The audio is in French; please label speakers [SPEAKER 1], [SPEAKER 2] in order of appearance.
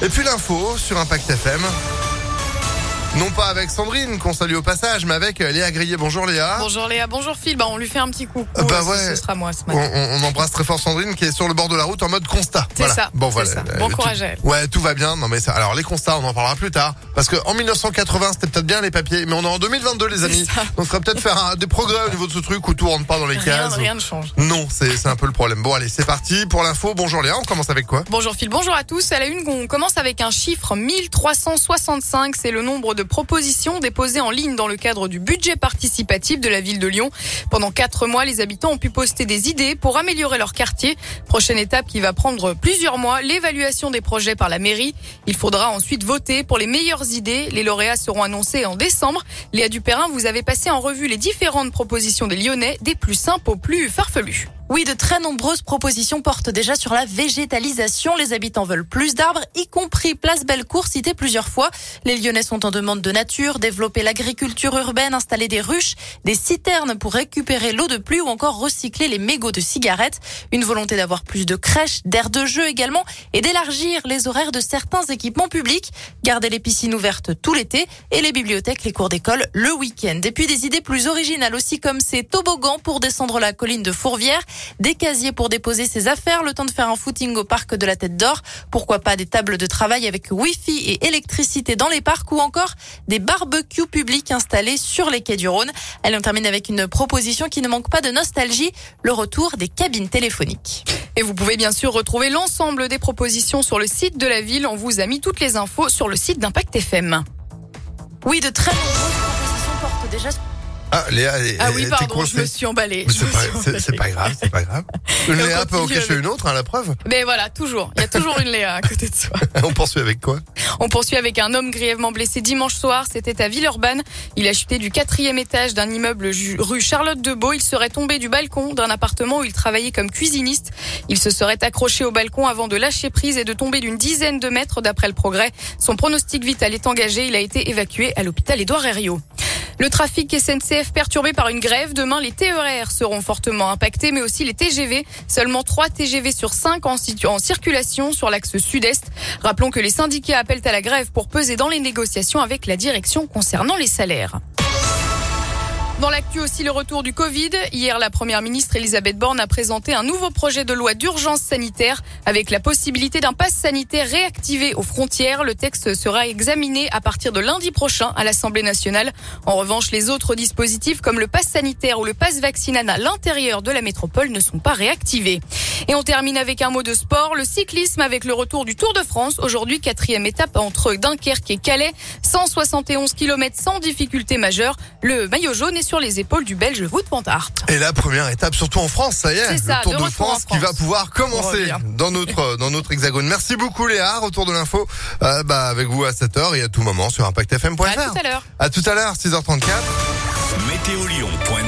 [SPEAKER 1] Et puis l'info sur Impact FM. Non pas avec Sandrine, qu'on salue au passage, mais avec Léa Grillet. Bonjour Léa.
[SPEAKER 2] Bonjour Léa, bonjour Phil. Bah, on lui fait un petit coucou.
[SPEAKER 1] Bah
[SPEAKER 2] Ce-
[SPEAKER 1] ouais.
[SPEAKER 2] Ce sera moi ce matin.
[SPEAKER 1] on- on embrasse très fort Sandrine qui est sur le bord de la route en mode constat.
[SPEAKER 2] C'est
[SPEAKER 1] Voilà.
[SPEAKER 2] ça,
[SPEAKER 1] Bon voilà.
[SPEAKER 2] ça.
[SPEAKER 1] Euh,
[SPEAKER 2] Bon
[SPEAKER 1] tout-
[SPEAKER 2] courage à elle.
[SPEAKER 1] Ouais, tout va bien. Non mais ça, alors les constats, on en parlera plus tard. Parce que en 1980, c'était peut-être bien les papiers, mais on est en 2022 les amis. On devrait peut-être faire un- des progrès au niveau de ce truc où tout rentre pas dans les cases.
[SPEAKER 2] rien ne change.
[SPEAKER 1] Non, c'est c'est un peu le problème. Bon allez, c'est parti pour l'info. Bonjour Léa, on commence avec quoi?
[SPEAKER 2] Bonjour Phil, bonjour à tous. À la une, on commence avec un chiffre 1365. C'est le nombre de propositions déposées en ligne dans le cadre du budget participatif de la ville de Lyon. Pendant quatre mois, les habitants ont pu poster des idées pour améliorer leur quartier. Prochaine étape qui va prendre plusieurs mois, l'évaluation des projets par la mairie. Il faudra ensuite voter pour les meilleures idées. Les lauréats seront annoncés en décembre. Léa Dupérin, vous avez passé en revue les différentes propositions des Lyonnais, des plus simples aux plus farfelues.
[SPEAKER 3] Oui, de très nombreuses propositions portent déjà sur la végétalisation. Les habitants veulent plus d'arbres, y compris Place Bellecour, cité plusieurs fois. Les Lyonnais sont en demande de nature, développer l'agriculture urbaine, installer des ruches, des citernes pour récupérer l'eau de pluie ou encore recycler les mégots de cigarettes. Une volonté d'avoir plus de crèches, d'aires de jeu également et d'élargir les horaires de certains équipements publics. Garder les piscines ouvertes tout l'été et les bibliothèques, les cours d'école le week-end. Et puis des idées plus originales aussi comme ces toboggans pour descendre la colline de Fourvière des casiers pour déposer ses affaires, le temps de faire un footing au parc de la Tête d'Or, pourquoi pas des tables de travail avec Wi-Fi et électricité dans les parcs ou encore des barbecues publics installés sur les quais du Rhône. Allez, on termine avec une proposition qui ne manque pas de nostalgie, le retour des cabines téléphoniques.
[SPEAKER 2] Et vous pouvez bien sûr retrouver l'ensemble des propositions sur le site de la ville. On vous a mis toutes les infos sur le site d'Impact FM.
[SPEAKER 3] Oui, de très nombreuses propositions portent déjà
[SPEAKER 1] Ah Léa,
[SPEAKER 2] Ah oui, pardon, je me suis emballée.
[SPEAKER 1] C'est pas, grave, c'est pas grave. Une Léa peut en cacher
[SPEAKER 2] avec-
[SPEAKER 1] une autre, hein, la preuve.
[SPEAKER 2] Mais voilà, toujours. Il y a toujours une Léa à côté de soi.
[SPEAKER 1] On poursuit avec quoi?
[SPEAKER 2] On poursuit avec un homme grièvement blessé dimanche soir. C'était à Villeurbanne. Il a chuté du quatrième étage d'un immeuble rue Charlotte de Beau. Il serait tombé du balcon d'un appartement où il travaillait comme cuisiniste. Il se serait accroché au balcon avant de lâcher prise et de tomber d'une dizaine de mètres d'après le progrès. Son pronostic vital est engagé. Il a été évacué à l'hôpital Édouard Herriot. Le trafic SNCF perturbé par une grève. Demain, les TER seront fortement impactés, mais aussi les TGV. Seulement 3 TGV sur 5 en, en circulation sur l'axe sud-est. Rappelons que les syndicats appellent à la grève pour peser dans les négociations avec la direction concernant les salaires. Dans l'actu aussi, le retour du Covid. Hier, la première ministre Elisabeth Borne a présenté un nouveau projet de loi d'urgence sanitaire avec la possibilité d'un pass sanitaire réactivé aux frontières. Le texte sera examiné à partir de lundi prochain à l'Assemblée nationale. En revanche, les autres dispositifs comme le pass sanitaire ou le pass vaccinal à l'intérieur de la métropole ne sont pas réactivés. Et on termine avec un mot de sport, le cyclisme avec le retour du Tour de France. Aujourd'hui, quatrième étape entre Dunkerque et Calais. 171 km sans difficulté majeure. Le maillot jaune est sur les épaules du Belge Wout van Aert.
[SPEAKER 1] Et la première étape, surtout en France, ça y est,
[SPEAKER 2] ça,
[SPEAKER 1] le Tour
[SPEAKER 2] de
[SPEAKER 1] France, qui va pouvoir commencer dans notre dans notre hexagone. Merci beaucoup Léa, retour de l'info euh, bah, avec vous à 7h et à tout moment sur impactfm.fr.
[SPEAKER 2] À tout à l'heure.
[SPEAKER 1] À tout à l'heure, 6h34.
[SPEAKER 4] Météolion.net